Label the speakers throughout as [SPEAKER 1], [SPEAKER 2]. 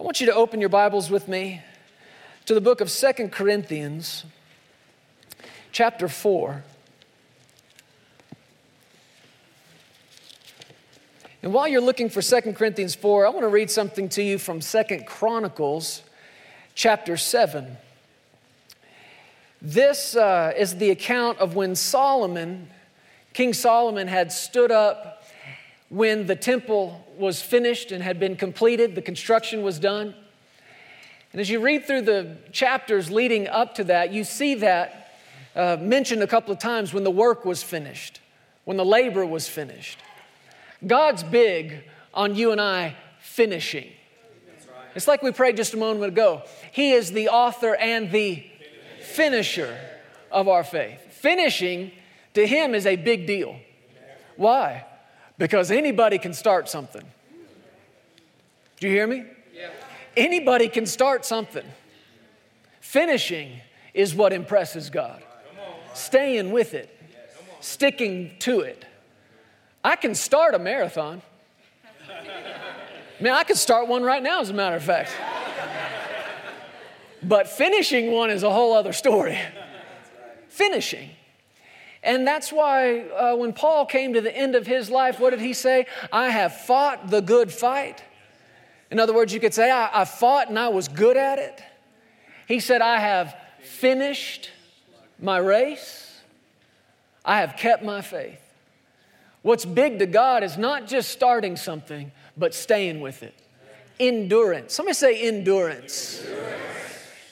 [SPEAKER 1] I want you to open your Bibles with me to the book of Second Corinthians, chapter 4. And while you're looking for Second Corinthians 4, I want to read something to you from Second Chronicles, chapter 7. This uh, is the account of when Solomon, King Solomon, had stood up when the temple was finished and had been completed, the construction was done. And as you read through the chapters leading up to that, you see that uh, mentioned a couple of times when the work was finished, when the labor was finished. God's big on you and I finishing. It's like we prayed just a moment ago. He is the author and the finisher of our faith. Finishing to him is a big deal. Why? Because anybody can start something. Do you hear me? Yeah. Anybody can start something. Finishing is what impresses God. Staying with it, sticking to it. I can start a marathon. Man, I could start one right now, as a matter of fact. But finishing one is a whole other story. Finishing. And that's why uh, when Paul came to the end of his life, what did he say? I have fought the good fight. In other words, you could say, I, I fought and I was good at it. He said, I have finished my race, I have kept my faith. What's big to God is not just starting something, but staying with it. Endurance. Somebody say endurance. endurance.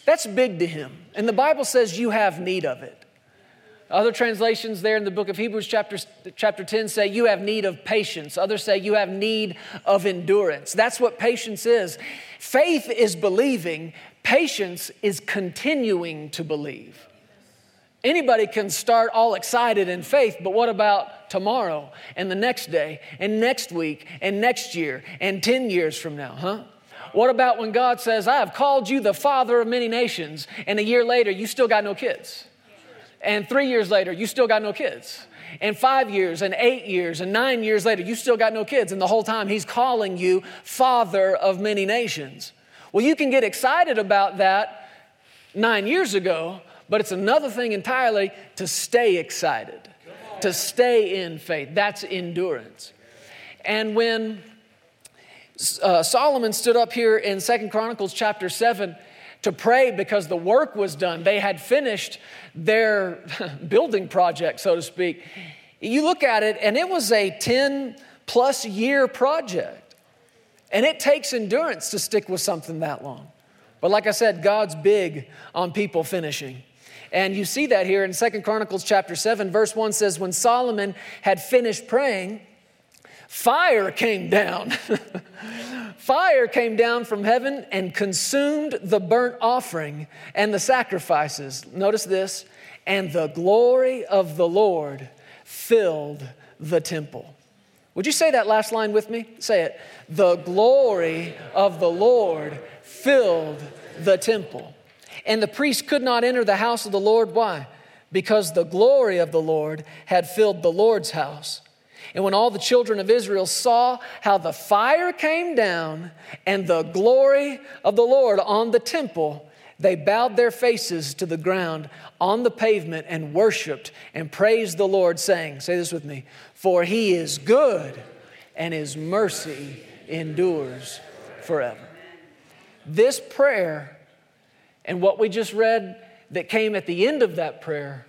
[SPEAKER 1] That's big to Him. And the Bible says you have need of it. Other translations there in the book of Hebrews, chapter, chapter 10, say you have need of patience. Others say you have need of endurance. That's what patience is. Faith is believing, patience is continuing to believe. Anybody can start all excited in faith, but what about tomorrow and the next day and next week and next year and 10 years from now, huh? What about when God says, I have called you the father of many nations, and a year later you still got no kids? And three years later, you still got no kids. And five years, and eight years, and nine years later, you still got no kids. And the whole time, He's calling you Father of many nations. Well, you can get excited about that nine years ago, but it's another thing entirely to stay excited, to stay in faith. That's endurance. And when uh, Solomon stood up here in Second Chronicles chapter 7, to pray because the work was done. They had finished their building project, so to speak. You look at it, and it was a 10 plus year project. And it takes endurance to stick with something that long. But like I said, God's big on people finishing. And you see that here in Second Chronicles chapter 7, verse 1 says, When Solomon had finished praying, fire came down. Fire came down from heaven and consumed the burnt offering and the sacrifices. Notice this, and the glory of the Lord filled the temple. Would you say that last line with me? Say it. The glory of the Lord filled the temple. And the priest could not enter the house of the Lord. Why? Because the glory of the Lord had filled the Lord's house. And when all the children of Israel saw how the fire came down and the glory of the Lord on the temple, they bowed their faces to the ground on the pavement and worshiped and praised the Lord, saying, Say this with me, for he is good and his mercy endures forever. This prayer and what we just read that came at the end of that prayer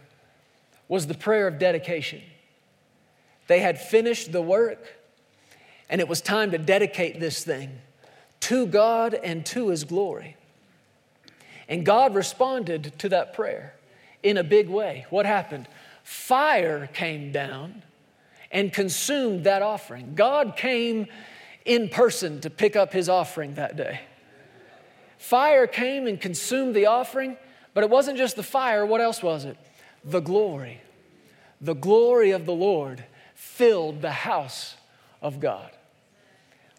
[SPEAKER 1] was the prayer of dedication. They had finished the work, and it was time to dedicate this thing to God and to His glory. And God responded to that prayer in a big way. What happened? Fire came down and consumed that offering. God came in person to pick up his offering that day. Fire came and consumed the offering, but it wasn't just the fire. What else was it? The glory. The glory of the Lord filled the house of God.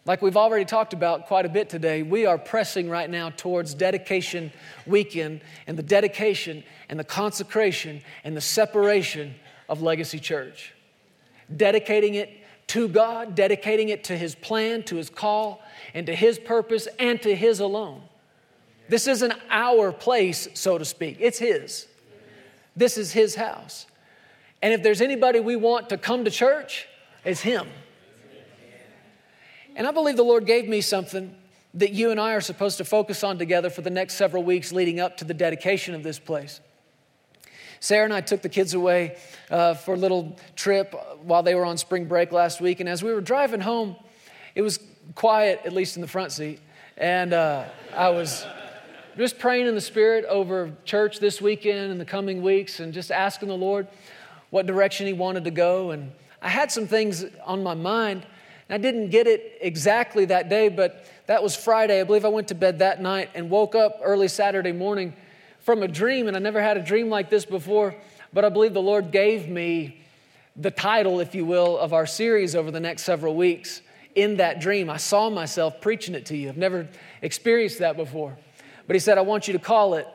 [SPEAKER 1] Like we've already talked about quite a bit today, we are pressing right now towards dedication weekend and the dedication and the consecration and the separation of Legacy Church. Dedicating it to God, dedicating it to His plan, to His call, and to His purpose, and to His alone. This isn't our place, so to speak, it's His. This is His house. And if there's anybody we want to come to church, it's Him. And I believe the Lord gave me something that you and I are supposed to focus on together for the next several weeks leading up to the dedication of this place. Sarah and I took the kids away uh, for a little trip while they were on spring break last week. And as we were driving home, it was quiet, at least in the front seat. And uh, I was just praying in the Spirit over church this weekend and the coming weeks and just asking the Lord what direction He wanted to go. And I had some things on my mind. And I didn't get it exactly that day, but that was Friday. I believe I went to bed that night and woke up early Saturday morning from a dream, and I never had a dream like this before, but I believe the Lord gave me the title, if you will, of our series over the next several weeks. In that dream, I saw myself preaching it to you. I've never experienced that before. But He said, I want you to call it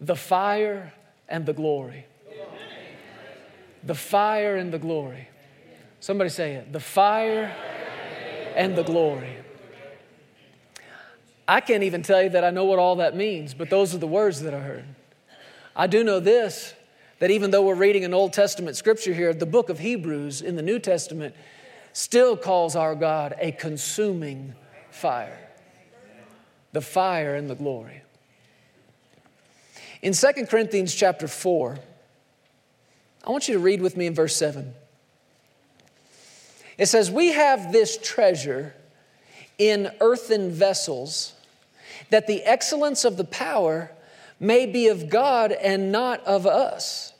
[SPEAKER 1] the fire and the glory. The fire and the glory. Somebody say it. The fire and the glory. I can't even tell you that I know what all that means, but those are the words that I heard. I do know this that even though we're reading an Old Testament scripture here, the book of Hebrews in the New Testament still calls our God a consuming fire. The fire and the glory. In 2 Corinthians chapter 4, I want you to read with me in verse 7. It says, We have this treasure in earthen vessels, that the excellence of the power may be of God and not of us.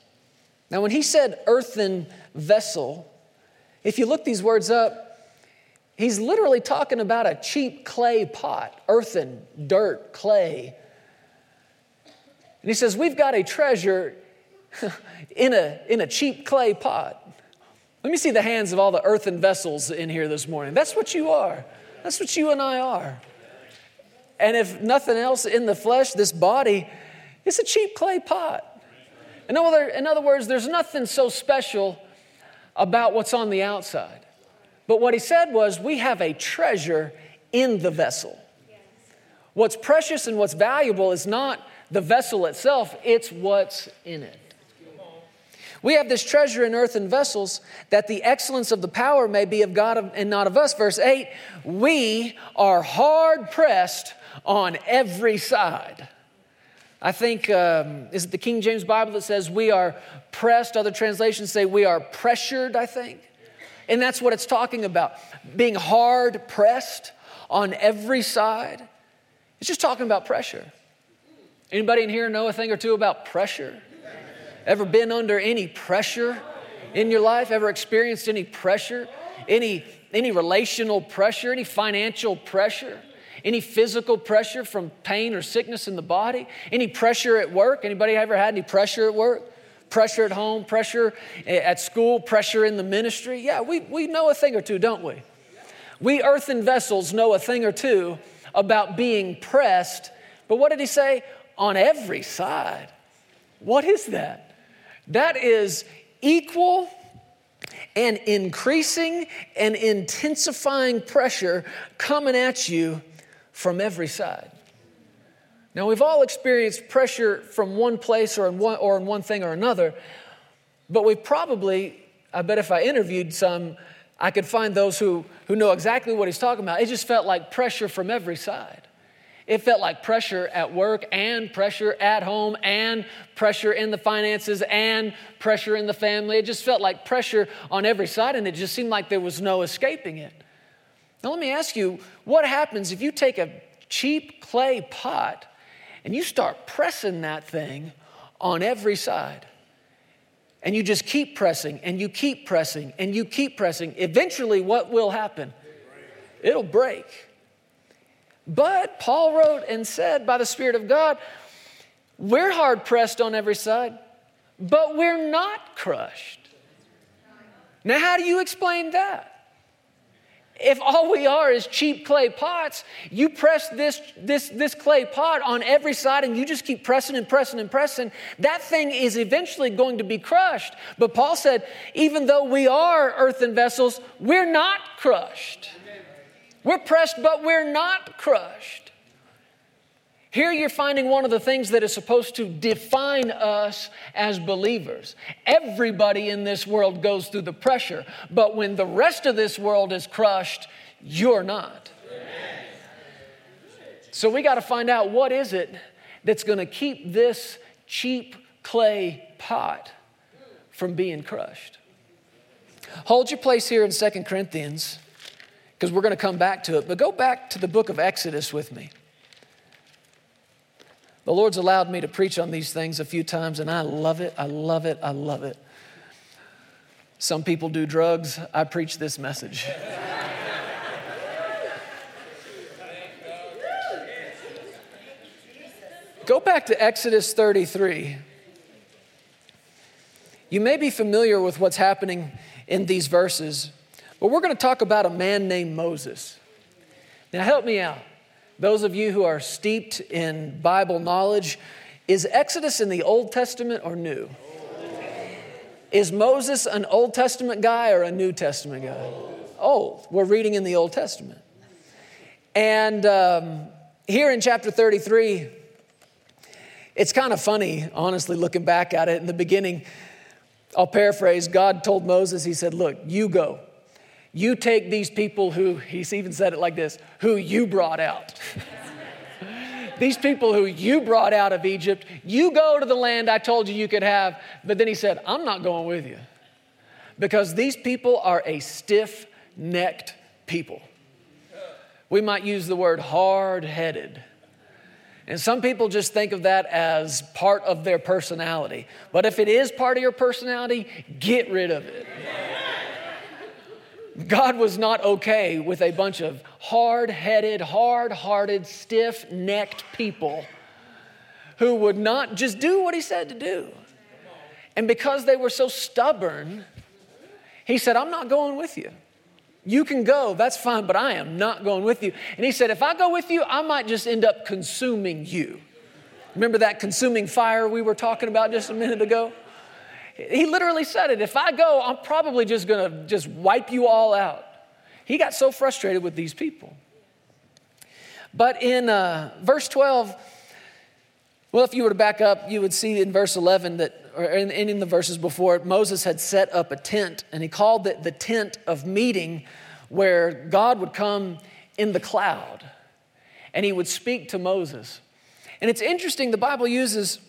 [SPEAKER 1] Now, when he said earthen vessel, if you look these words up, he's literally talking about a cheap clay pot, earthen, dirt, clay. And he says, We've got a treasure in a, in a cheap clay pot. Let me see the hands of all the earthen vessels in here this morning. That's what you are. That's what you and I are. And if nothing else in the flesh, this body, it's a cheap clay pot. In other, in other words, there's nothing so special about what's on the outside. But what he said was, we have a treasure in the vessel. What's precious and what's valuable is not the vessel itself, it's what's in it. We have this treasure in earthen vessels that the excellence of the power may be of God and not of us. Verse 8, we are hard pressed on every side. I think, um, is it the King James Bible that says we are pressed? Other translations say we are pressured, I think. And that's what it's talking about being hard pressed on every side. It's just talking about pressure. Anybody in here know a thing or two about pressure? Ever been under any pressure in your life? Ever experienced any pressure? Any, any relational pressure? Any financial pressure? Any physical pressure from pain or sickness in the body? Any pressure at work? Anybody ever had any pressure at work? Pressure at home, pressure at school, pressure in the ministry? Yeah, we, we know a thing or two, don't we? We earthen vessels know a thing or two about being pressed, but what did he say? On every side. What is that? That is equal and increasing and intensifying pressure coming at you from every side. Now, we've all experienced pressure from one place or in one, or in one thing or another, but we probably, I bet if I interviewed some, I could find those who, who know exactly what he's talking about. It just felt like pressure from every side. It felt like pressure at work and pressure at home and pressure in the finances and pressure in the family. It just felt like pressure on every side, and it just seemed like there was no escaping it. Now, let me ask you what happens if you take a cheap clay pot and you start pressing that thing on every side? And you just keep pressing and you keep pressing and you keep pressing. Eventually, what will happen? It'll break. But Paul wrote and said by the Spirit of God, we're hard pressed on every side, but we're not crushed. Now, how do you explain that? if all we are is cheap clay pots, you press this, this, this clay pot on every side and you just keep pressing and pressing and pressing, that thing is eventually going to be crushed. But Paul said, even though we are earthen vessels, we're not crushed. We're pressed, but we're not crushed. Here you're finding one of the things that is supposed to define us as believers. Everybody in this world goes through the pressure, but when the rest of this world is crushed, you're not. So we got to find out what is it that's going to keep this cheap clay pot from being crushed. Hold your place here in Second Corinthians because we're going to come back to it, but go back to the book of Exodus with me. The Lord's allowed me to preach on these things a few times, and I love it. I love it. I love it. Some people do drugs. I preach this message. Go back to Exodus 33. You may be familiar with what's happening in these verses, but we're going to talk about a man named Moses. Now, help me out. Those of you who are steeped in Bible knowledge, is Exodus in the Old Testament or New? Is Moses an Old Testament guy or a New Testament guy? Old. We're reading in the Old Testament. And um, here in chapter 33, it's kind of funny, honestly, looking back at it. In the beginning, I'll paraphrase God told Moses, He said, Look, you go. You take these people who, he's even said it like this, who you brought out. these people who you brought out of Egypt, you go to the land I told you you could have. But then he said, I'm not going with you because these people are a stiff necked people. We might use the word hard headed. And some people just think of that as part of their personality. But if it is part of your personality, get rid of it. God was not okay with a bunch of hard headed, hard hearted, stiff necked people who would not just do what he said to do. And because they were so stubborn, he said, I'm not going with you. You can go, that's fine, but I am not going with you. And he said, If I go with you, I might just end up consuming you. Remember that consuming fire we were talking about just a minute ago? He literally said it. If I go, I'm probably just going to just wipe you all out. He got so frustrated with these people. But in uh, verse 12, well, if you were to back up, you would see in verse 11 that, or in, in the verses before Moses had set up a tent, and he called it the tent of meeting, where God would come in the cloud and he would speak to Moses. And it's interesting, the Bible uses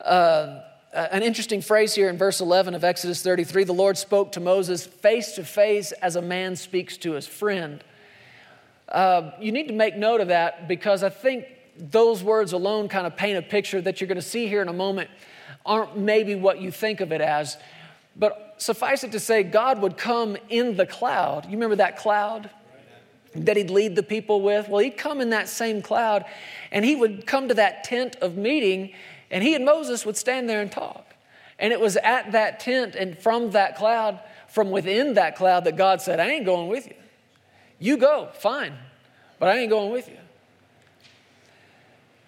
[SPEAKER 1] uh, an interesting phrase here in verse 11 of Exodus 33 the Lord spoke to Moses face to face as a man speaks to his friend. Uh, you need to make note of that because I think those words alone kind of paint a picture that you're going to see here in a moment aren't maybe what you think of it as. But suffice it to say, God would come in the cloud. You remember that cloud? that he'd lead the people with? Well, he'd come in that same cloud and he would come to that tent of meeting and he and Moses would stand there and talk. And it was at that tent and from that cloud, from within that cloud, that God said, I ain't going with you. You go, fine, but I ain't going with you.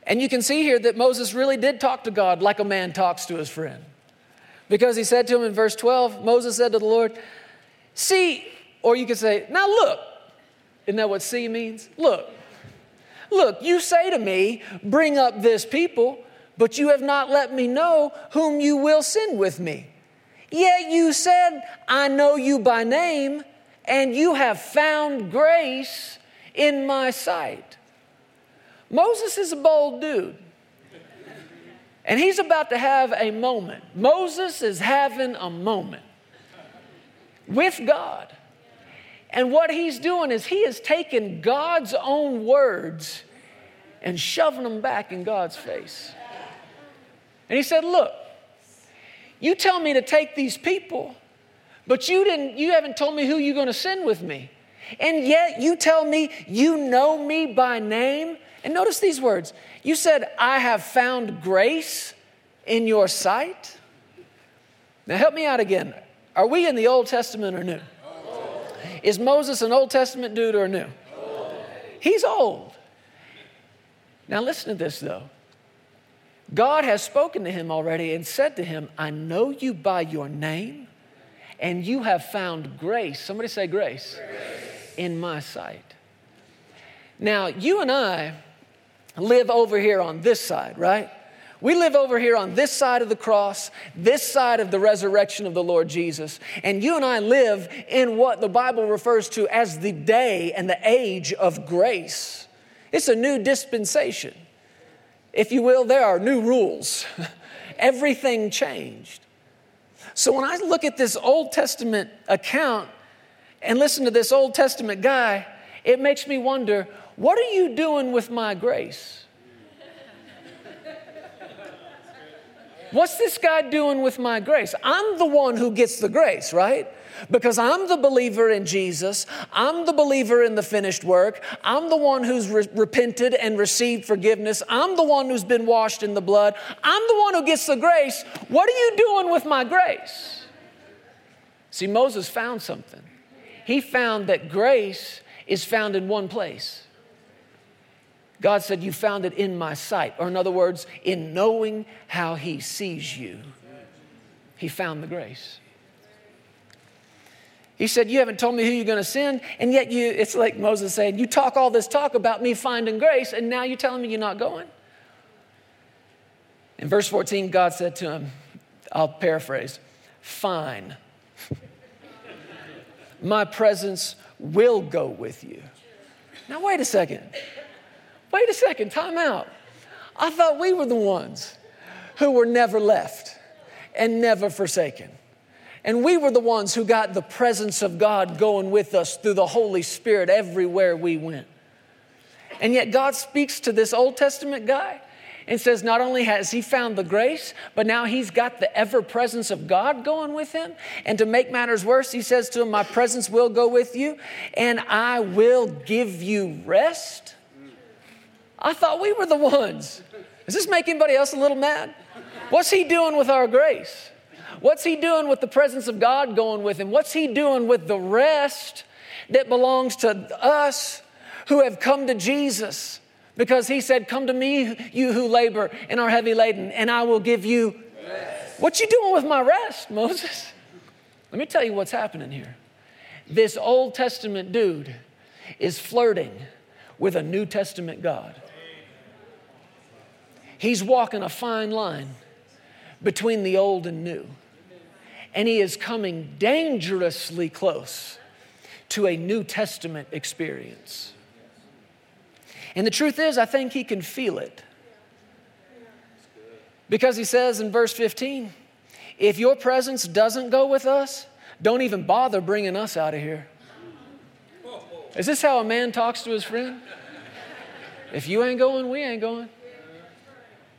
[SPEAKER 1] And you can see here that Moses really did talk to God like a man talks to his friend. Because he said to him in verse 12, Moses said to the Lord, See, or you could say, Now look. Isn't that what see means? Look. Look, you say to me, Bring up this people, but you have not let me know whom you will send with me. Yet you said, I know you by name, and you have found grace in my sight. Moses is a bold dude. And he's about to have a moment. Moses is having a moment with God. And what he's doing is he is taking God's own words and shoving them back in God's face. And he said, Look, you tell me to take these people, but you didn't, you haven't told me who you're going to send with me. And yet you tell me you know me by name. And notice these words. You said, I have found grace in your sight. Now help me out again. Are we in the Old Testament or New? Is Moses an Old Testament dude or new? Old. He's old. Now, listen to this though. God has spoken to him already and said to him, I know you by your name, and you have found grace. Somebody say grace, grace. in my sight. Now, you and I live over here on this side, right? We live over here on this side of the cross, this side of the resurrection of the Lord Jesus. And you and I live in what the Bible refers to as the day and the age of grace. It's a new dispensation. If you will, there are new rules. Everything changed. So when I look at this Old Testament account and listen to this Old Testament guy, it makes me wonder what are you doing with my grace? What's this guy doing with my grace? I'm the one who gets the grace, right? Because I'm the believer in Jesus. I'm the believer in the finished work. I'm the one who's re- repented and received forgiveness. I'm the one who's been washed in the blood. I'm the one who gets the grace. What are you doing with my grace? See, Moses found something. He found that grace is found in one place God said, You found it in my sight. Or, in other words, in knowing how He sees you, He found the grace. He said, You haven't told me who you're going to send, and yet you, it's like Moses saying, You talk all this talk about me finding grace, and now you're telling me you're not going? In verse 14, God said to him, I'll paraphrase, Fine. My presence will go with you. Now, wait a second. Wait a second, time out. I thought we were the ones who were never left and never forsaken. And we were the ones who got the presence of God going with us through the Holy Spirit everywhere we went. And yet, God speaks to this Old Testament guy and says, not only has he found the grace, but now he's got the ever presence of God going with him. And to make matters worse, he says to him, My presence will go with you, and I will give you rest. I thought we were the ones. Does this make anybody else a little mad? What's he doing with our grace? What's he doing with the presence of God going with him? What's he doing with the rest that belongs to us who have come to Jesus? Because he said, Come to me, you who labor and are heavy laden, and I will give you rest. What you doing with my rest, Moses? Let me tell you what's happening here. This Old Testament dude is flirting with a New Testament God. He's walking a fine line between the old and new. And he is coming dangerously close to a New Testament experience. And the truth is, I think he can feel it. Because he says in verse 15, if your presence doesn't go with us, don't even bother bringing us out of here. Is this how a man talks to his friend? If you ain't going, we ain't going.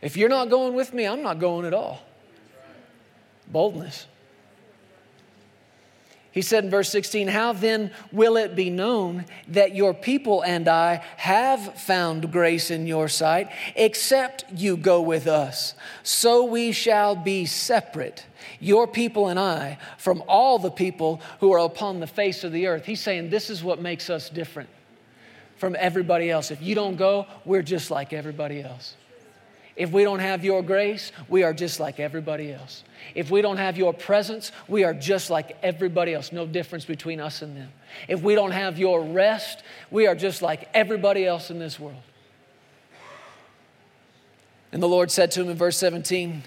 [SPEAKER 1] If you're not going with me, I'm not going at all. Boldness. He said in verse 16, How then will it be known that your people and I have found grace in your sight, except you go with us? So we shall be separate, your people and I, from all the people who are upon the face of the earth. He's saying this is what makes us different from everybody else. If you don't go, we're just like everybody else. If we don't have your grace, we are just like everybody else. If we don't have your presence, we are just like everybody else. No difference between us and them. If we don't have your rest, we are just like everybody else in this world. And the Lord said to him in verse 17,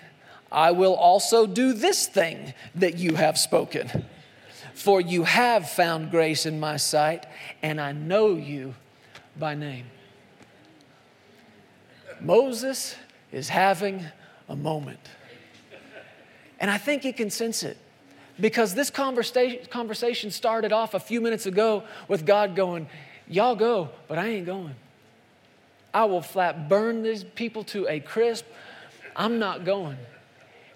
[SPEAKER 1] I will also do this thing that you have spoken. For you have found grace in my sight, and I know you by name. Moses is having a moment. And I think he can sense it because this conversation, conversation started off a few minutes ago with God going, Y'all go, but I ain't going. I will flat burn these people to a crisp. I'm not going.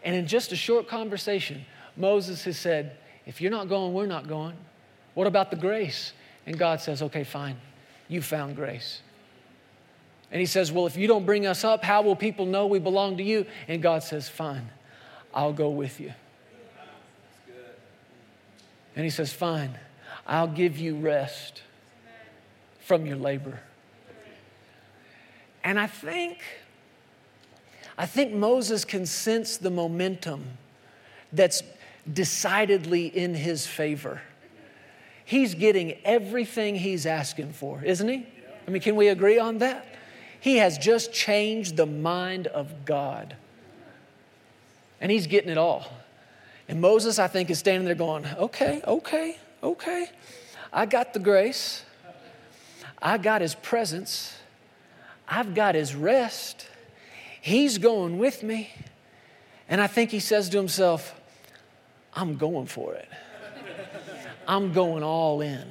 [SPEAKER 1] And in just a short conversation, Moses has said, If you're not going, we're not going. What about the grace? And God says, Okay, fine. You found grace. And he says, Well, if you don't bring us up, how will people know we belong to you? And God says, Fine, I'll go with you. And he says, Fine, I'll give you rest from your labor. And I think, I think Moses can sense the momentum that's decidedly in his favor. He's getting everything he's asking for, isn't he? I mean, can we agree on that? He has just changed the mind of God. And he's getting it all. And Moses, I think, is standing there going, okay, okay, okay. I got the grace. I got his presence. I've got his rest. He's going with me. And I think he says to himself, I'm going for it. I'm going all in.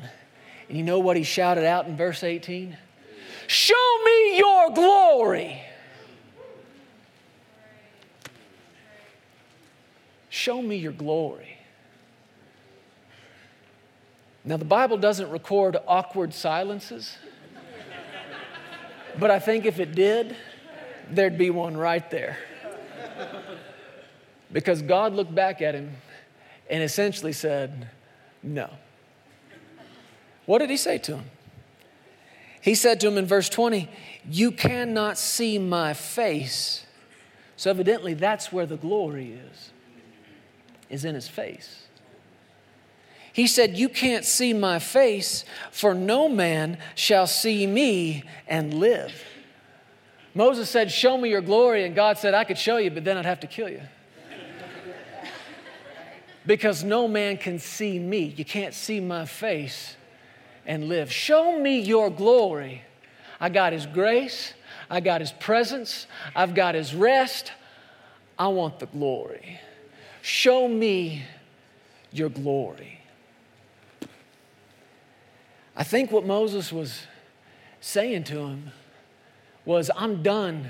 [SPEAKER 1] And you know what he shouted out in verse 18? Show me your glory. Show me your glory. Now, the Bible doesn't record awkward silences, but I think if it did, there'd be one right there. Because God looked back at him and essentially said, No. What did he say to him? He said to him in verse 20, You cannot see my face. So, evidently, that's where the glory is, is in his face. He said, You can't see my face, for no man shall see me and live. Moses said, Show me your glory. And God said, I could show you, but then I'd have to kill you because no man can see me. You can't see my face and live. Show me your glory. I got his grace, I got his presence, I've got his rest. I want the glory. Show me your glory. I think what Moses was saying to him was, I'm done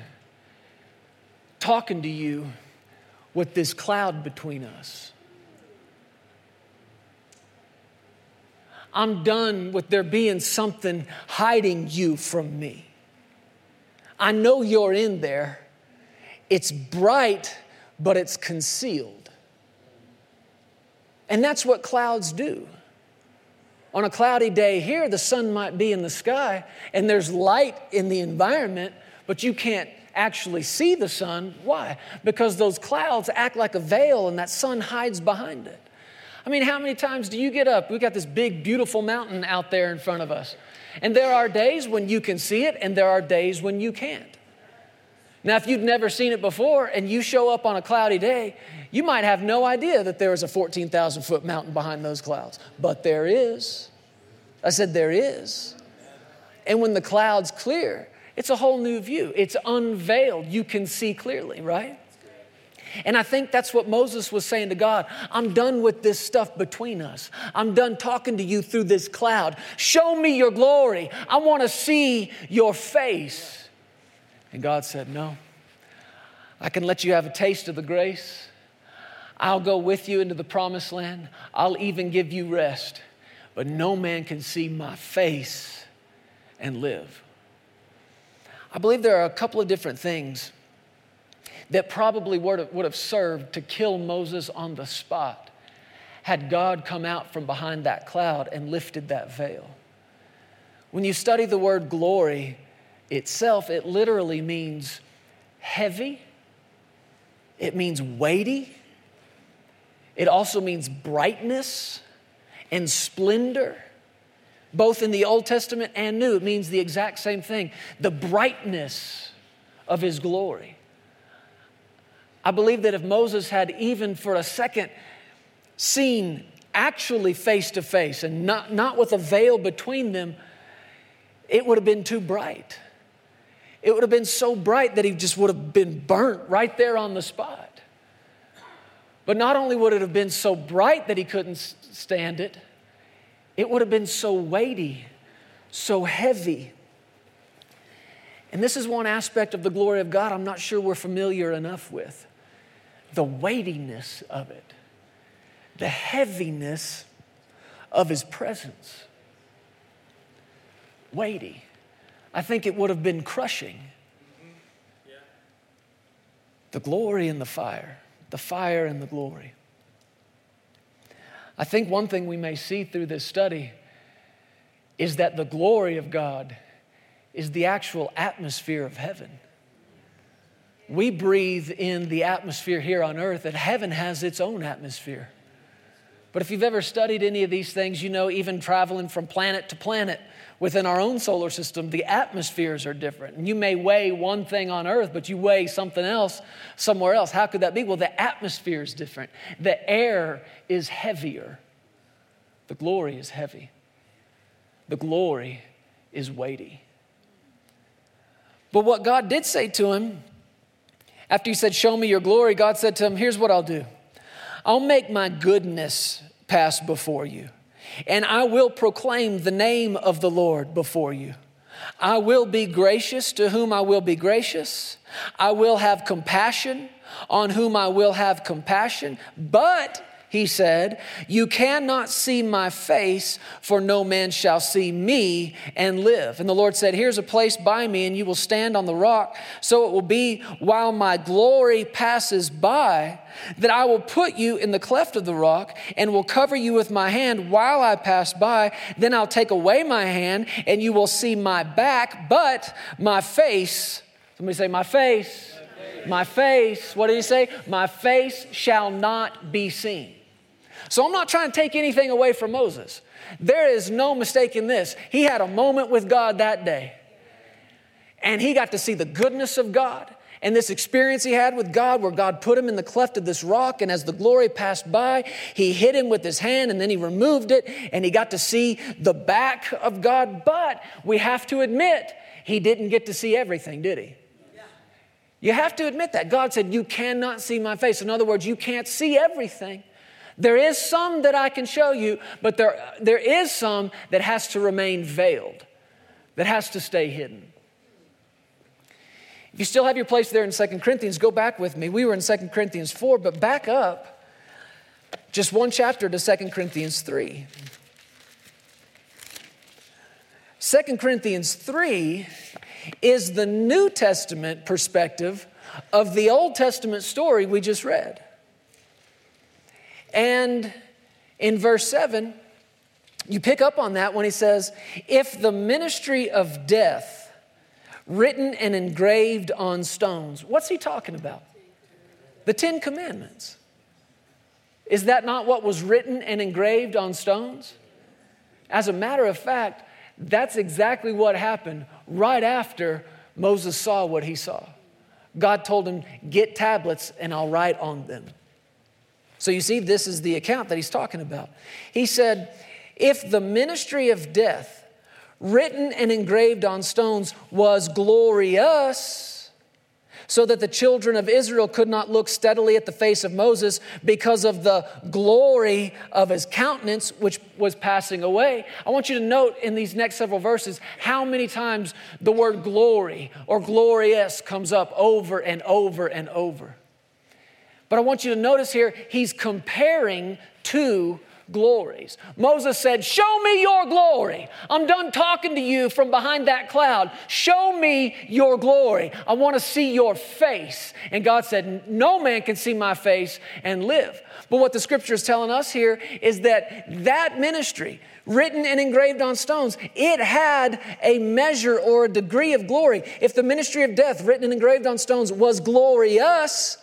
[SPEAKER 1] talking to you with this cloud between us. I'm done with there being something hiding you from me. I know you're in there. It's bright, but it's concealed. And that's what clouds do. On a cloudy day here, the sun might be in the sky and there's light in the environment, but you can't actually see the sun. Why? Because those clouds act like a veil and that sun hides behind it. I mean, how many times do you get up? We've got this big, beautiful mountain out there in front of us. And there are days when you can see it, and there are days when you can't. Now, if you've never seen it before and you show up on a cloudy day, you might have no idea that there is a 14,000 foot mountain behind those clouds. But there is. I said, there is. And when the clouds clear, it's a whole new view. It's unveiled. You can see clearly, right? And I think that's what Moses was saying to God. I'm done with this stuff between us. I'm done talking to you through this cloud. Show me your glory. I want to see your face. And God said, No, I can let you have a taste of the grace. I'll go with you into the promised land. I'll even give you rest. But no man can see my face and live. I believe there are a couple of different things that probably would have served to kill Moses on the spot had God come out from behind that cloud and lifted that veil. When you study the word glory itself, it literally means heavy, it means weighty, it also means brightness and splendor. Both in the Old Testament and New, it means the exact same thing the brightness of His glory. I believe that if Moses had even for a second seen actually face to face and not, not with a veil between them, it would have been too bright. It would have been so bright that he just would have been burnt right there on the spot. But not only would it have been so bright that he couldn't stand it, it would have been so weighty, so heavy. And this is one aspect of the glory of God I'm not sure we're familiar enough with the weightiness of it, the heaviness of his presence. Weighty. I think it would have been crushing. The glory and the fire, the fire and the glory. I think one thing we may see through this study is that the glory of God is the actual atmosphere of heaven. We breathe in the atmosphere here on earth, and heaven has its own atmosphere. But if you've ever studied any of these things, you know, even traveling from planet to planet within our own solar system, the atmospheres are different. And you may weigh one thing on earth, but you weigh something else somewhere else. How could that be? Well, the atmosphere is different, the air is heavier, the glory is heavy, the glory is weighty. But what God did say to him, after he said, Show me your glory, God said to him, Here's what I'll do I'll make my goodness pass before you, and I will proclaim the name of the Lord before you. I will be gracious to whom I will be gracious. I will have compassion on whom I will have compassion. But he said, You cannot see my face, for no man shall see me and live. And the Lord said, Here's a place by me, and you will stand on the rock. So it will be while my glory passes by that I will put you in the cleft of the rock and will cover you with my hand while I pass by. Then I'll take away my hand, and you will see my back, but my face. Somebody say, My face. My face, what did he say? My face shall not be seen. So I'm not trying to take anything away from Moses. There is no mistake in this. He had a moment with God that day, and he got to see the goodness of God. And this experience he had with God, where God put him in the cleft of this rock, and as the glory passed by, he hit him with his hand and then he removed it, and he got to see the back of God. But we have to admit, he didn't get to see everything, did he? You have to admit that. God said, You cannot see my face. In other words, you can't see everything. There is some that I can show you, but there, there is some that has to remain veiled, that has to stay hidden. If you still have your place there in 2 Corinthians, go back with me. We were in 2 Corinthians 4, but back up just one chapter to 2 Corinthians 3. 2 Corinthians 3 is the New Testament perspective of the Old Testament story we just read. And in verse 7, you pick up on that when he says, If the ministry of death, written and engraved on stones, what's he talking about? The Ten Commandments. Is that not what was written and engraved on stones? As a matter of fact, that's exactly what happened right after Moses saw what he saw. God told him, Get tablets and I'll write on them. So you see, this is the account that he's talking about. He said, If the ministry of death, written and engraved on stones, was glorious, so that the children of Israel could not look steadily at the face of Moses because of the glory of his countenance, which was passing away. I want you to note in these next several verses how many times the word glory or glorious comes up over and over and over. But I want you to notice here, he's comparing two glories. Moses said, Show me your glory. I'm done talking to you from behind that cloud. Show me your glory. I want to see your face. And God said, No man can see my face and live. But what the scripture is telling us here is that that ministry, written and engraved on stones, it had a measure or a degree of glory. If the ministry of death, written and engraved on stones, was glorious,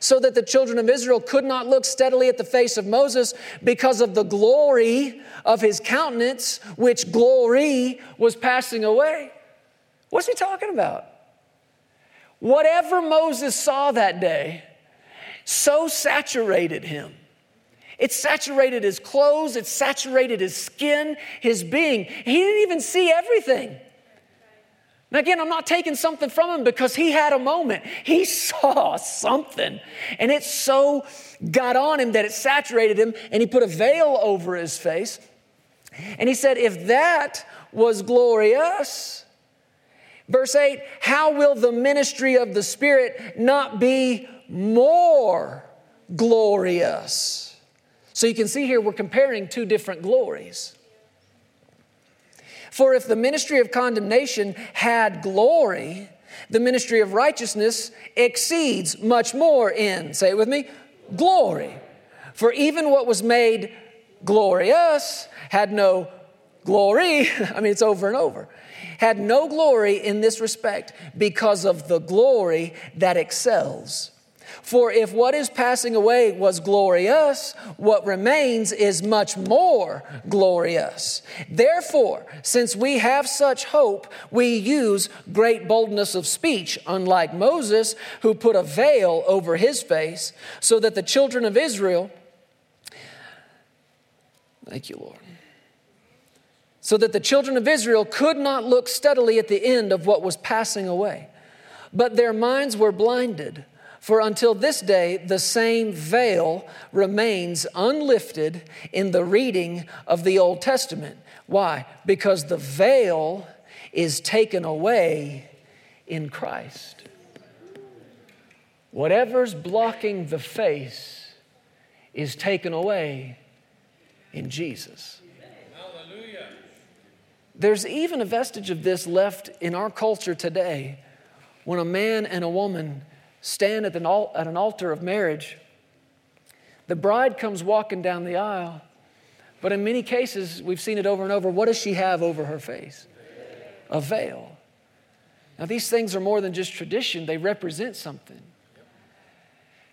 [SPEAKER 1] so that the children of Israel could not look steadily at the face of Moses because of the glory of his countenance, which glory was passing away. What's he talking about? Whatever Moses saw that day so saturated him. It saturated his clothes, it saturated his skin, his being. He didn't even see everything. And again, I'm not taking something from him because he had a moment. He saw something, and it so got on him that it saturated him, and he put a veil over his face. And he said, If that was glorious, verse 8, how will the ministry of the Spirit not be more glorious? So you can see here we're comparing two different glories. For if the ministry of condemnation had glory, the ministry of righteousness exceeds much more in, say it with me, glory. For even what was made glorious, had no glory. I mean, it's over and over. Had no glory in this respect because of the glory that excels. For if what is passing away was glorious, what remains is much more glorious. Therefore, since we have such hope, we use great boldness of speech, unlike Moses, who put a veil over his face, so that the children of Israel, thank you, Lord so that the children of Israel could not look steadily at the end of what was passing away. But their minds were blinded. For until this day, the same veil remains unlifted in the reading of the Old Testament. Why? Because the veil is taken away in Christ. Whatever's blocking the face is taken away in Jesus. Hallelujah. There's even a vestige of this left in our culture today when a man and a woman stand at an, at an altar of marriage. The bride comes walking down the aisle, but in many cases, we've seen it over and over. What does she have over her face? A veil. Now, these things are more than just tradition, they represent something.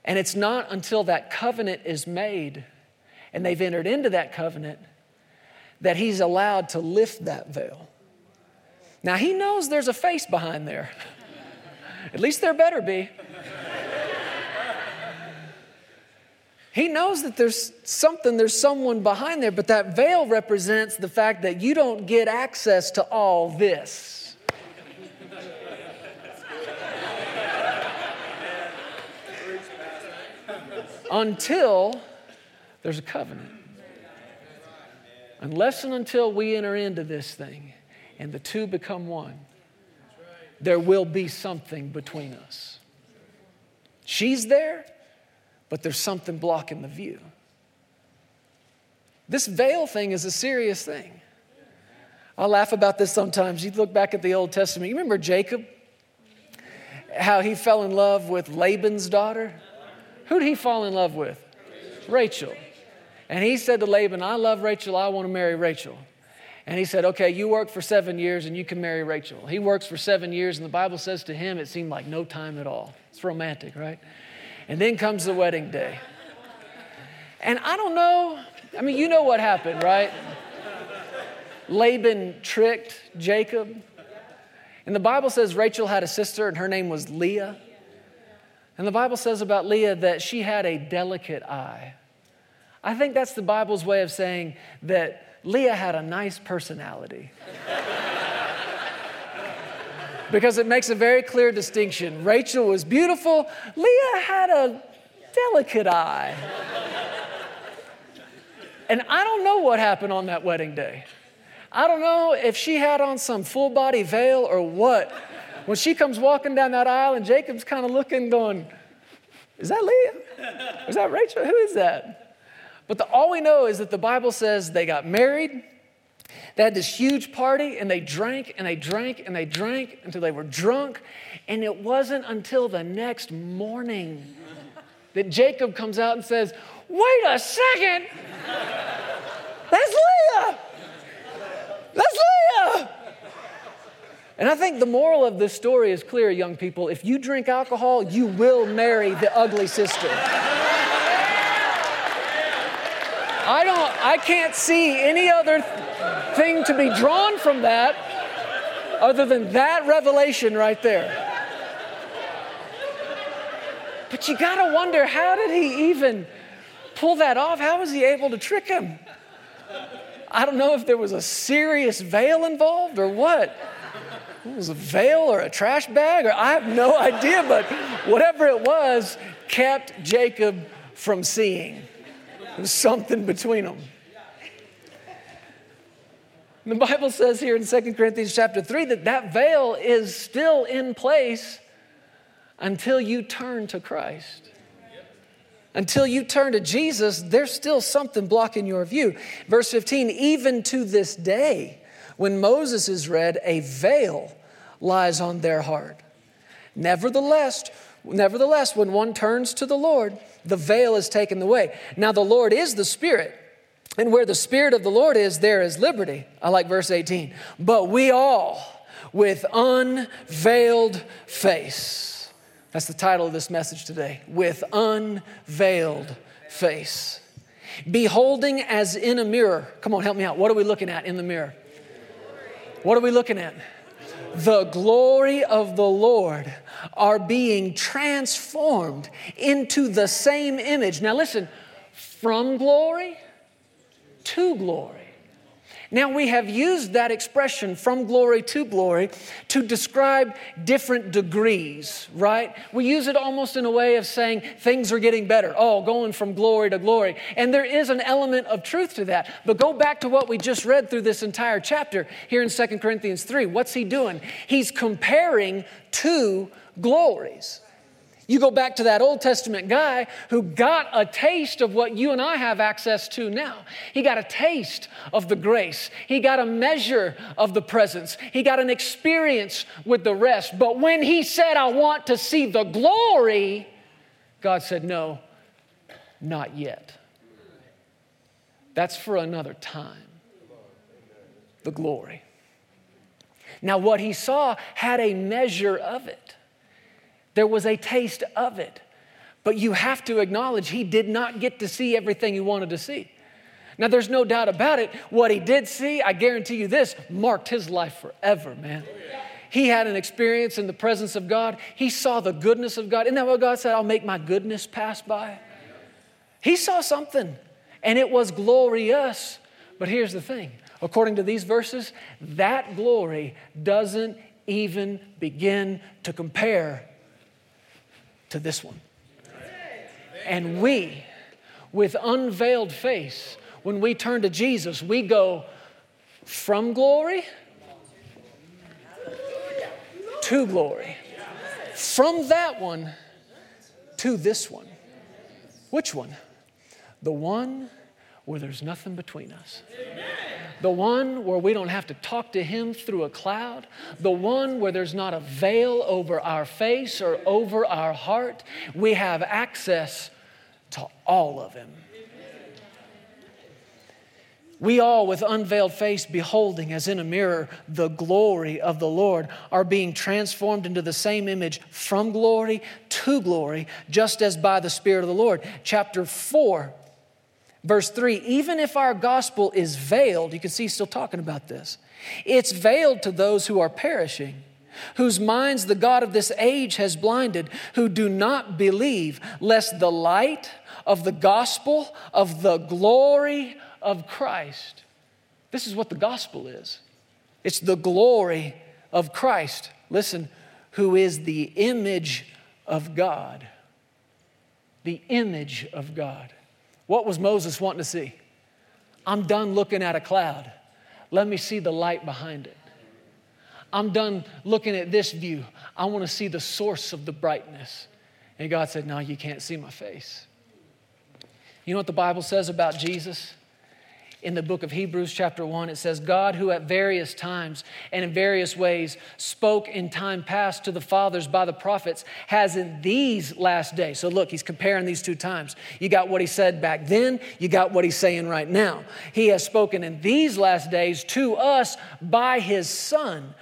[SPEAKER 1] And it's not until that covenant is made and they've entered into that covenant that he's allowed to lift that veil. Now, he knows there's a face behind there. At least there better be. He knows that there's something, there's someone behind there, but that veil represents the fact that you don't get access to all this. until there's a covenant. Unless and until we enter into this thing and the two become one, there will be something between us. She's there, but there's something blocking the view. This veil thing is a serious thing. I laugh about this sometimes. You look back at the Old Testament. You remember Jacob? How he fell in love with Laban's daughter? Who did he fall in love with? Rachel. And he said to Laban, I love Rachel. I want to marry Rachel. And he said, Okay, you work for seven years and you can marry Rachel. He works for seven years, and the Bible says to him it seemed like no time at all. It's romantic, right? And then comes the wedding day. And I don't know, I mean, you know what happened, right? Laban tricked Jacob. And the Bible says Rachel had a sister, and her name was Leah. And the Bible says about Leah that she had a delicate eye. I think that's the Bible's way of saying that Leah had a nice personality. because it makes a very clear distinction. Rachel was beautiful, Leah had a delicate eye. and I don't know what happened on that wedding day. I don't know if she had on some full body veil or what. When she comes walking down that aisle and Jacob's kind of looking, going, Is that Leah? Is that Rachel? Who is that? But the, all we know is that the Bible says they got married, they had this huge party and they drank and they drank and they drank until they were drunk. And it wasn't until the next morning that Jacob comes out and says, Wait a second! That's Leah! That's Leah! And I think the moral of this story is clear, young people. If you drink alcohol, you will marry the ugly sister. I don't, I can't see any other thing to be drawn from that other than that revelation right there. But you gotta wonder how did he even pull that off? How was he able to trick him? I don't know if there was a serious veil involved or what. It was a veil or a trash bag, or I have no idea, but whatever it was kept Jacob from seeing. There was something between them. The Bible says here in 2 Corinthians chapter 3 that that veil is still in place until you turn to Christ. Until you turn to Jesus, there's still something blocking your view. Verse 15, even to this day, when Moses is read, a veil lies on their heart. Nevertheless, nevertheless, when one turns to the Lord, the veil is taken away. Now, the Lord is the Spirit. And where the Spirit of the Lord is, there is liberty. I like verse 18. But we all, with unveiled face. That's the title of this message today. With unveiled face. Beholding as in a mirror. Come on, help me out. What are we looking at in the mirror? What are we looking at? The glory of the Lord are being transformed into the same image. Now, listen, from glory to glory. Now, we have used that expression from glory to glory to describe different degrees, right? We use it almost in a way of saying things are getting better. Oh, going from glory to glory. And there is an element of truth to that. But go back to what we just read through this entire chapter here in 2 Corinthians 3. What's he doing? He's comparing two glories. You go back to that Old Testament guy who got a taste of what you and I have access to now. He got a taste of the grace, he got a measure of the presence, he got an experience with the rest. But when he said, I want to see the glory, God said, No, not yet. That's for another time. The glory. Now, what he saw had a measure of it. There was a taste of it. But you have to acknowledge he did not get to see everything he wanted to see. Now, there's no doubt about it. What he did see, I guarantee you this, marked his life forever, man. He had an experience in the presence of God. He saw the goodness of God. Isn't that what God said? I'll make my goodness pass by. He saw something, and it was glorious. But here's the thing according to these verses, that glory doesn't even begin to compare to this one. And we, with unveiled face, when we turn to Jesus, we go from glory to glory. From that one to this one. Which one? The one where there's nothing between us. The one where we don't have to talk to Him through a cloud. The one where there's not a veil over our face or over our heart. We have access to all of Him. We all, with unveiled face, beholding as in a mirror the glory of the Lord, are being transformed into the same image from glory to glory, just as by the Spirit of the Lord. Chapter 4 Verse 3 even if our gospel is veiled, you can see he's still talking about this, it's veiled to those who are perishing, whose minds the God of this age has blinded, who do not believe, lest the light of the gospel of the glory of Christ. This is what the gospel is it's the glory of Christ. Listen, who is the image of God. The image of God. What was Moses wanting to see? I'm done looking at a cloud. Let me see the light behind it. I'm done looking at this view. I want to see the source of the brightness. And God said, No, you can't see my face. You know what the Bible says about Jesus? In the book of Hebrews, chapter 1, it says, God, who at various times and in various ways spoke in time past to the fathers by the prophets, has in these last days. So look, he's comparing these two times. You got what he said back then, you got what he's saying right now. He has spoken in these last days to us by his Son,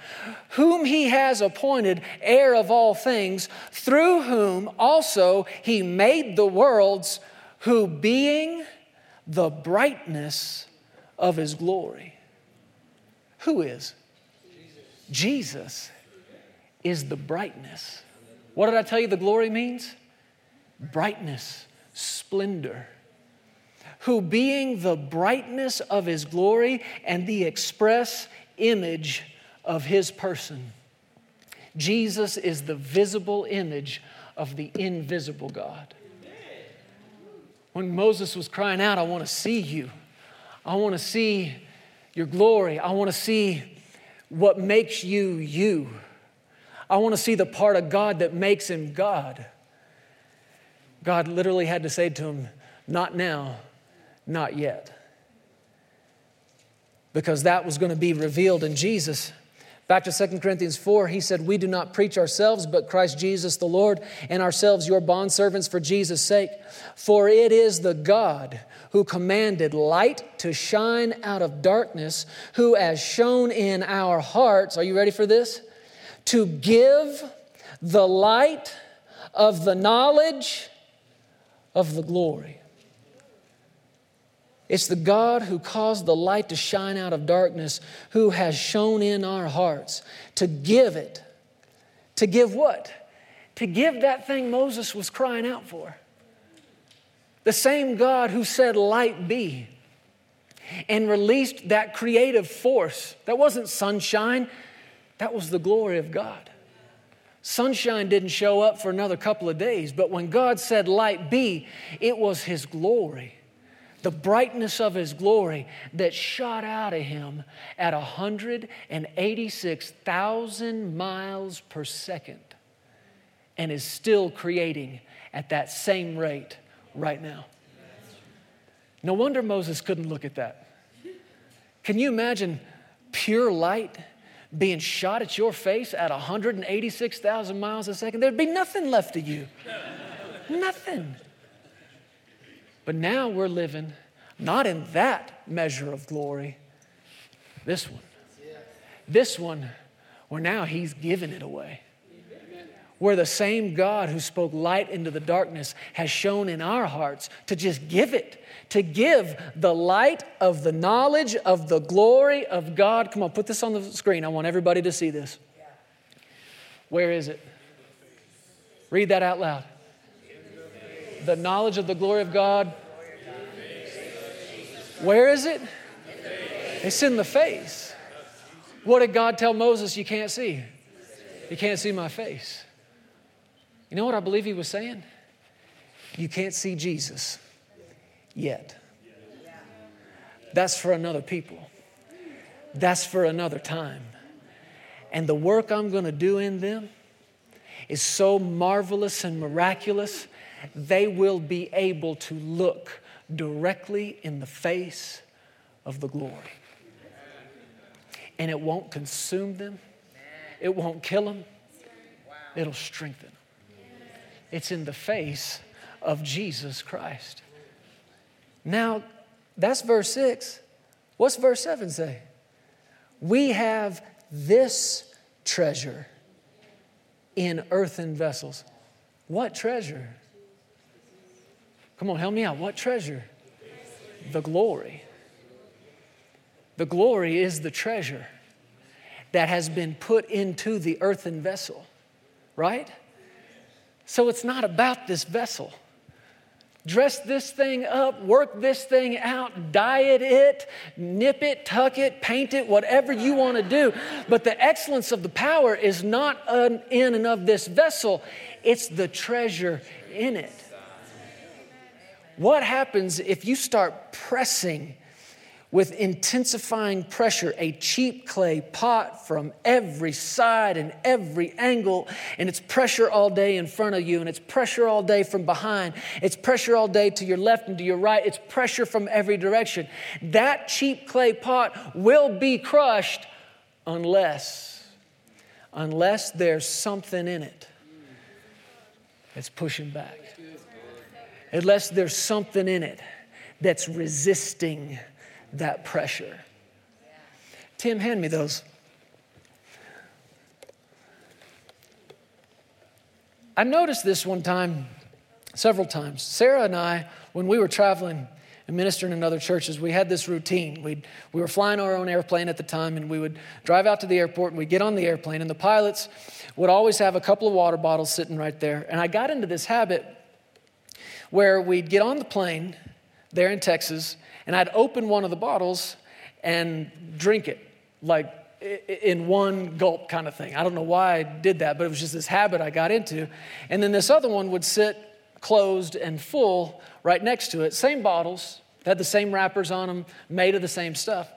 [SPEAKER 1] whom he has appointed heir of all things, through whom also he made the worlds, who being the brightness of his glory. Who is? Jesus. Is the brightness. What did I tell you the glory means? Brightness, splendor. Who, being the brightness of his glory and the express image of his person, Jesus is the visible image of the invisible God. When Moses was crying out, I want to see you. I want to see your glory. I want to see what makes you you. I want to see the part of God that makes him God. God literally had to say to him, Not now, not yet. Because that was going to be revealed in Jesus. Back to 2 Corinthians 4, he said, We do not preach ourselves, but Christ Jesus the Lord, and ourselves your bondservants for Jesus' sake. For it is the God who commanded light to shine out of darkness, who has shone in our hearts. Are you ready for this? To give the light of the knowledge of the glory it's the God who caused the light to shine out of darkness, who has shone in our hearts to give it. To give what? To give that thing Moses was crying out for. The same God who said, Light be, and released that creative force. That wasn't sunshine, that was the glory of God. Sunshine didn't show up for another couple of days, but when God said, Light be, it was His glory the brightness of his glory that shot out of him at 186,000 miles per second and is still creating at that same rate right now. No wonder Moses couldn't look at that. Can you imagine pure light being shot at your face at 186,000 miles a second? There'd be nothing left of you. nothing. But now we're living not in that measure of glory, this one. This one, where now He's given it away. Where the same God who spoke light into the darkness has shone in our hearts to just give it, to give the light of the knowledge of the glory of God. Come on, put this on the screen. I want everybody to see this. Where is it? Read that out loud the knowledge of the glory of God. Where is it? It's in the face. What did God tell Moses you can't see? You can't see my face. You know what I believe he was saying? You can't see Jesus yet. That's for another people. That's for another time. And the work I'm going to do in them is so marvelous and miraculous they will be able to look directly in the face of the glory. And it won't consume them, it won't kill them, it'll strengthen them. It's in the face of Jesus Christ. Now, that's verse 6. What's verse 7 say? We have this treasure in earthen vessels. What treasure? Come on, help me out. What treasure? The glory. The glory is the treasure that has been put into the earthen vessel, right? So it's not about this vessel. Dress this thing up, work this thing out, diet it, nip it, tuck it, paint it, whatever you want to do. But the excellence of the power is not in and of this vessel, it's the treasure in it. What happens if you start pressing with intensifying pressure a cheap clay pot from every side and every angle, and it's pressure all day in front of you, and it's pressure all day from behind, it's pressure all day to your left and to your right, it's pressure from every direction. That cheap clay pot will be crushed unless, unless there's something in it that's pushing back unless there's something in it that's resisting that pressure. Tim, hand me those. I noticed this one time, several times. Sarah and I, when we were traveling and ministering in other churches, we had this routine. We'd, we were flying our own airplane at the time, and we would drive out to the airport and we'd get on the airplane, and the pilots would always have a couple of water bottles sitting right there. And I got into this habit where we'd get on the plane there in Texas, and I'd open one of the bottles and drink it, like in one gulp kind of thing. I don't know why I did that, but it was just this habit I got into. And then this other one would sit closed and full right next to it. Same bottles, had the same wrappers on them, made of the same stuff.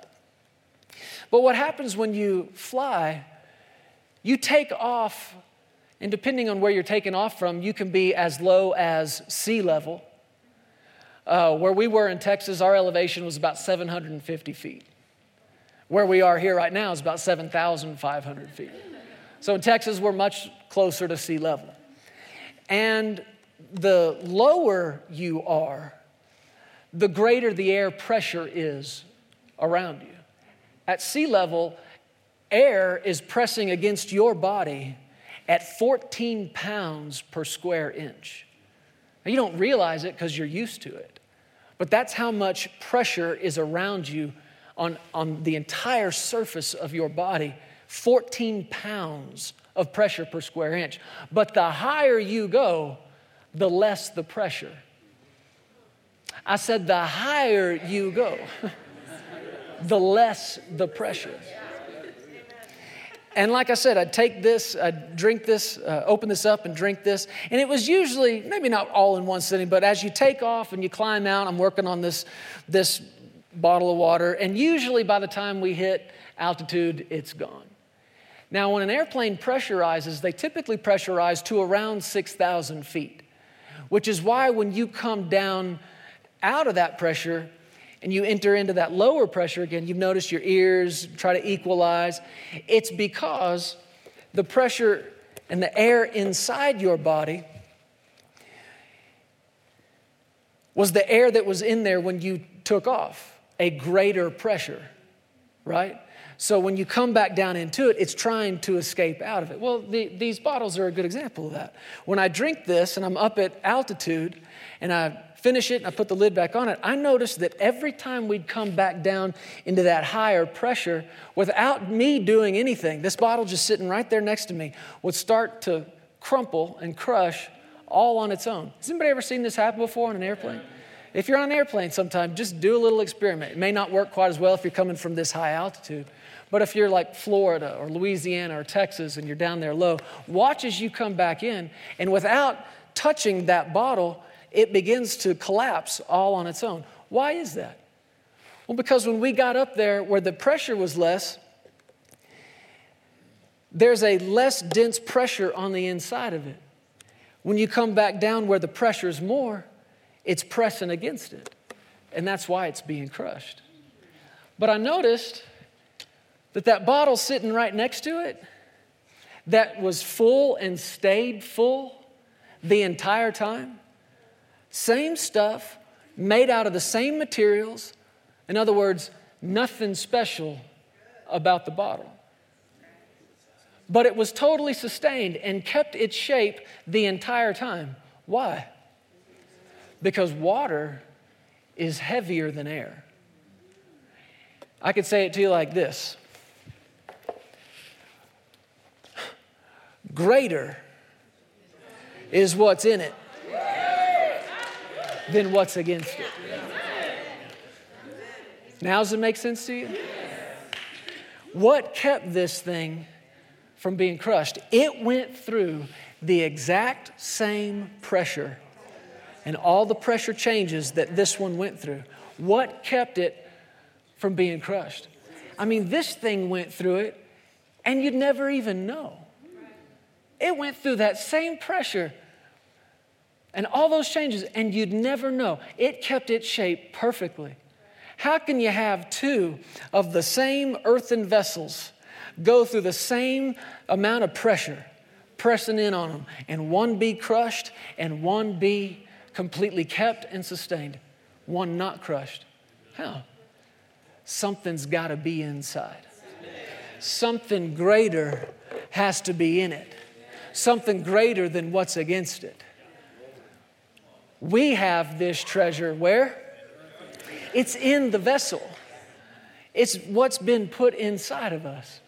[SPEAKER 1] But what happens when you fly, you take off and depending on where you're taken off from, you can be as low as sea level. Uh, where we were in Texas, our elevation was about 750 feet. Where we are here right now is about 7,500 feet. So in Texas, we're much closer to sea level. And the lower you are, the greater the air pressure is around you. At sea level, air is pressing against your body at 14 pounds per square inch. Now, you don't realize it because you're used to it, but that's how much pressure is around you on, on the entire surface of your body 14 pounds of pressure per square inch. But the higher you go, the less the pressure. I said, the higher you go, the less the pressure. And like I said, I'd take this, I'd drink this, uh, open this up and drink this. And it was usually, maybe not all in one sitting, but as you take off and you climb out, I'm working on this, this bottle of water. And usually by the time we hit altitude, it's gone. Now, when an airplane pressurizes, they typically pressurize to around 6,000 feet, which is why when you come down out of that pressure, and you enter into that lower pressure again, you've noticed your ears try to equalize. It's because the pressure and the air inside your body was the air that was in there when you took off, a greater pressure, right? So when you come back down into it, it's trying to escape out of it. Well, the, these bottles are a good example of that. When I drink this and I'm up at altitude and I finish it and I put the lid back on it, I noticed that every time we'd come back down into that higher pressure, without me doing anything, this bottle just sitting right there next to me would start to crumple and crush all on its own. Has anybody ever seen this happen before on an airplane? If you're on an airplane sometime, just do a little experiment. It may not work quite as well if you're coming from this high altitude. But if you're like Florida or Louisiana or Texas and you're down there low, watch as you come back in, and without touching that bottle, it begins to collapse all on its own. Why is that? Well, because when we got up there where the pressure was less, there's a less dense pressure on the inside of it. When you come back down where the pressure is more, it's pressing against it. And that's why it's being crushed. But I noticed that that bottle sitting right next to it, that was full and stayed full the entire time, same stuff, made out of the same materials. In other words, nothing special about the bottle. But it was totally sustained and kept its shape the entire time. Why? Because water is heavier than air. I could say it to you like this Greater is what's in it than what's against it. Now, does it make sense to you? What kept this thing from being crushed? It went through the exact same pressure and all the pressure changes that this one went through. What kept it from being crushed? I mean, this thing went through it and you'd never even know. It went through that same pressure and all those changes, and you'd never know. It kept its shape perfectly. How can you have two of the same earthen vessels go through the same amount of pressure, pressing in on them, and one be crushed and one be completely kept and sustained, one not crushed? How? Something's got to be inside. Something greater has to be in it. Something greater than what's against it. We have this treasure where? It's in the vessel. It's what's been put inside of us.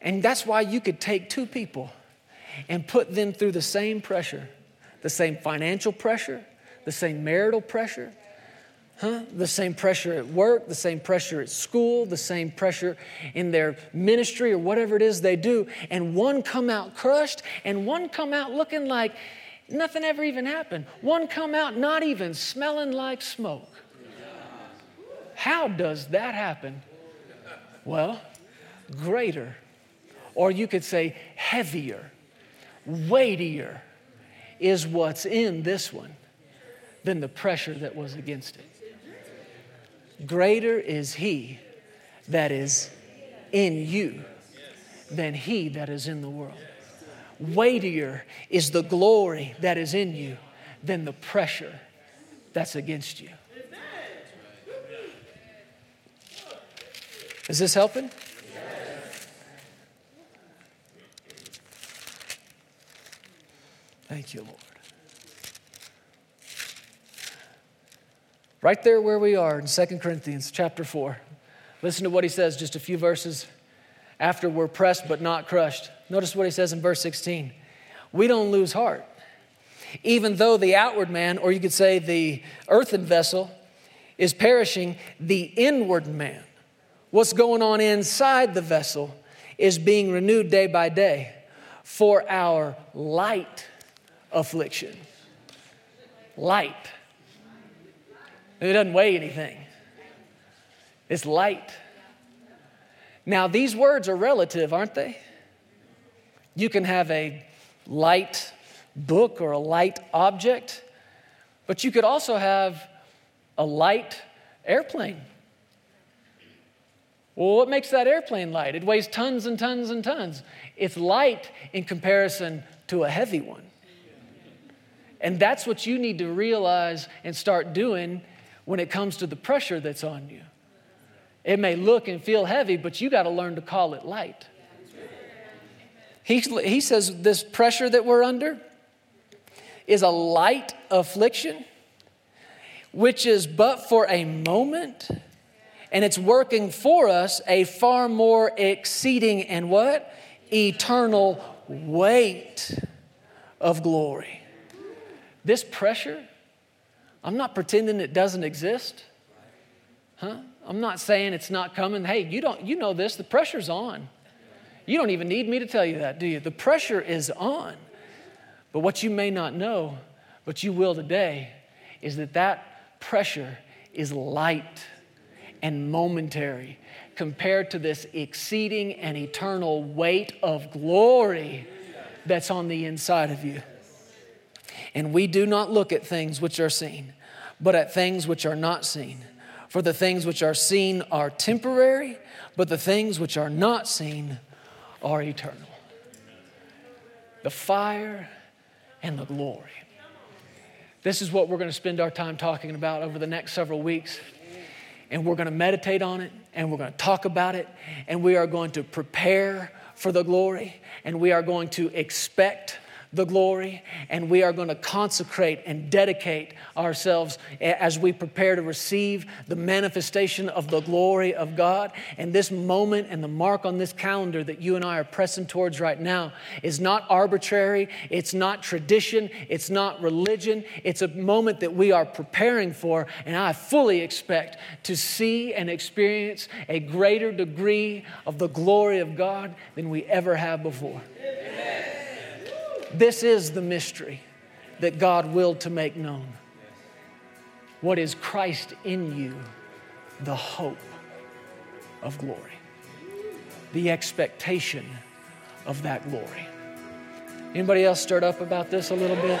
[SPEAKER 1] And that's why you could take two people and put them through the same pressure, the same financial pressure, the same marital pressure, huh? the same pressure at work, the same pressure at school, the same pressure in their ministry or whatever it is they do, and one come out crushed and one come out looking like Nothing ever even happened. One come out not even smelling like smoke. How does that happen? Well, greater, or you could say heavier, weightier is what's in this one than the pressure that was against it. Greater is He that is in you than he that is in the world. Weightier is the glory that is in you than the pressure that's against you. Is this helping? Thank you, Lord. Right there where we are in 2 Corinthians chapter 4. Listen to what he says just a few verses after we're pressed but not crushed. Notice what he says in verse 16. We don't lose heart. Even though the outward man, or you could say the earthen vessel, is perishing, the inward man, what's going on inside the vessel, is being renewed day by day for our light affliction. Light. It doesn't weigh anything, it's light. Now, these words are relative, aren't they? You can have a light book or a light object, but you could also have a light airplane. Well, what makes that airplane light? It weighs tons and tons and tons. It's light in comparison to a heavy one. And that's what you need to realize and start doing when it comes to the pressure that's on you. It may look and feel heavy, but you got to learn to call it light. He, he says this pressure that we're under is a light affliction, which is but for a moment, and it's working for us a far more exceeding and what? Eternal weight of glory. This pressure, I'm not pretending it doesn't exist. Huh? I'm not saying it's not coming. Hey, you don't you know this, the pressure's on. You don't even need me to tell you that, do you? The pressure is on. But what you may not know, but you will today, is that that pressure is light and momentary compared to this exceeding and eternal weight of glory that's on the inside of you. And we do not look at things which are seen, but at things which are not seen. For the things which are seen are temporary, but the things which are not seen are eternal. The fire and the glory. This is what we're going to spend our time talking about over the next several weeks. And we're going to meditate on it, and we're going to talk about it, and we are going to prepare for the glory, and we are going to expect the glory, and we are going to consecrate and dedicate ourselves as we prepare to receive the manifestation of the glory of God. And this moment and the mark on this calendar that you and I are pressing towards right now is not arbitrary, it's not tradition, it's not religion. It's a moment that we are preparing for, and I fully expect to see and experience a greater degree of the glory of God than we ever have before. This is the mystery that God willed to make known. What is Christ in you? The hope of glory, the expectation of that glory. Anybody else stirred up about this a little bit?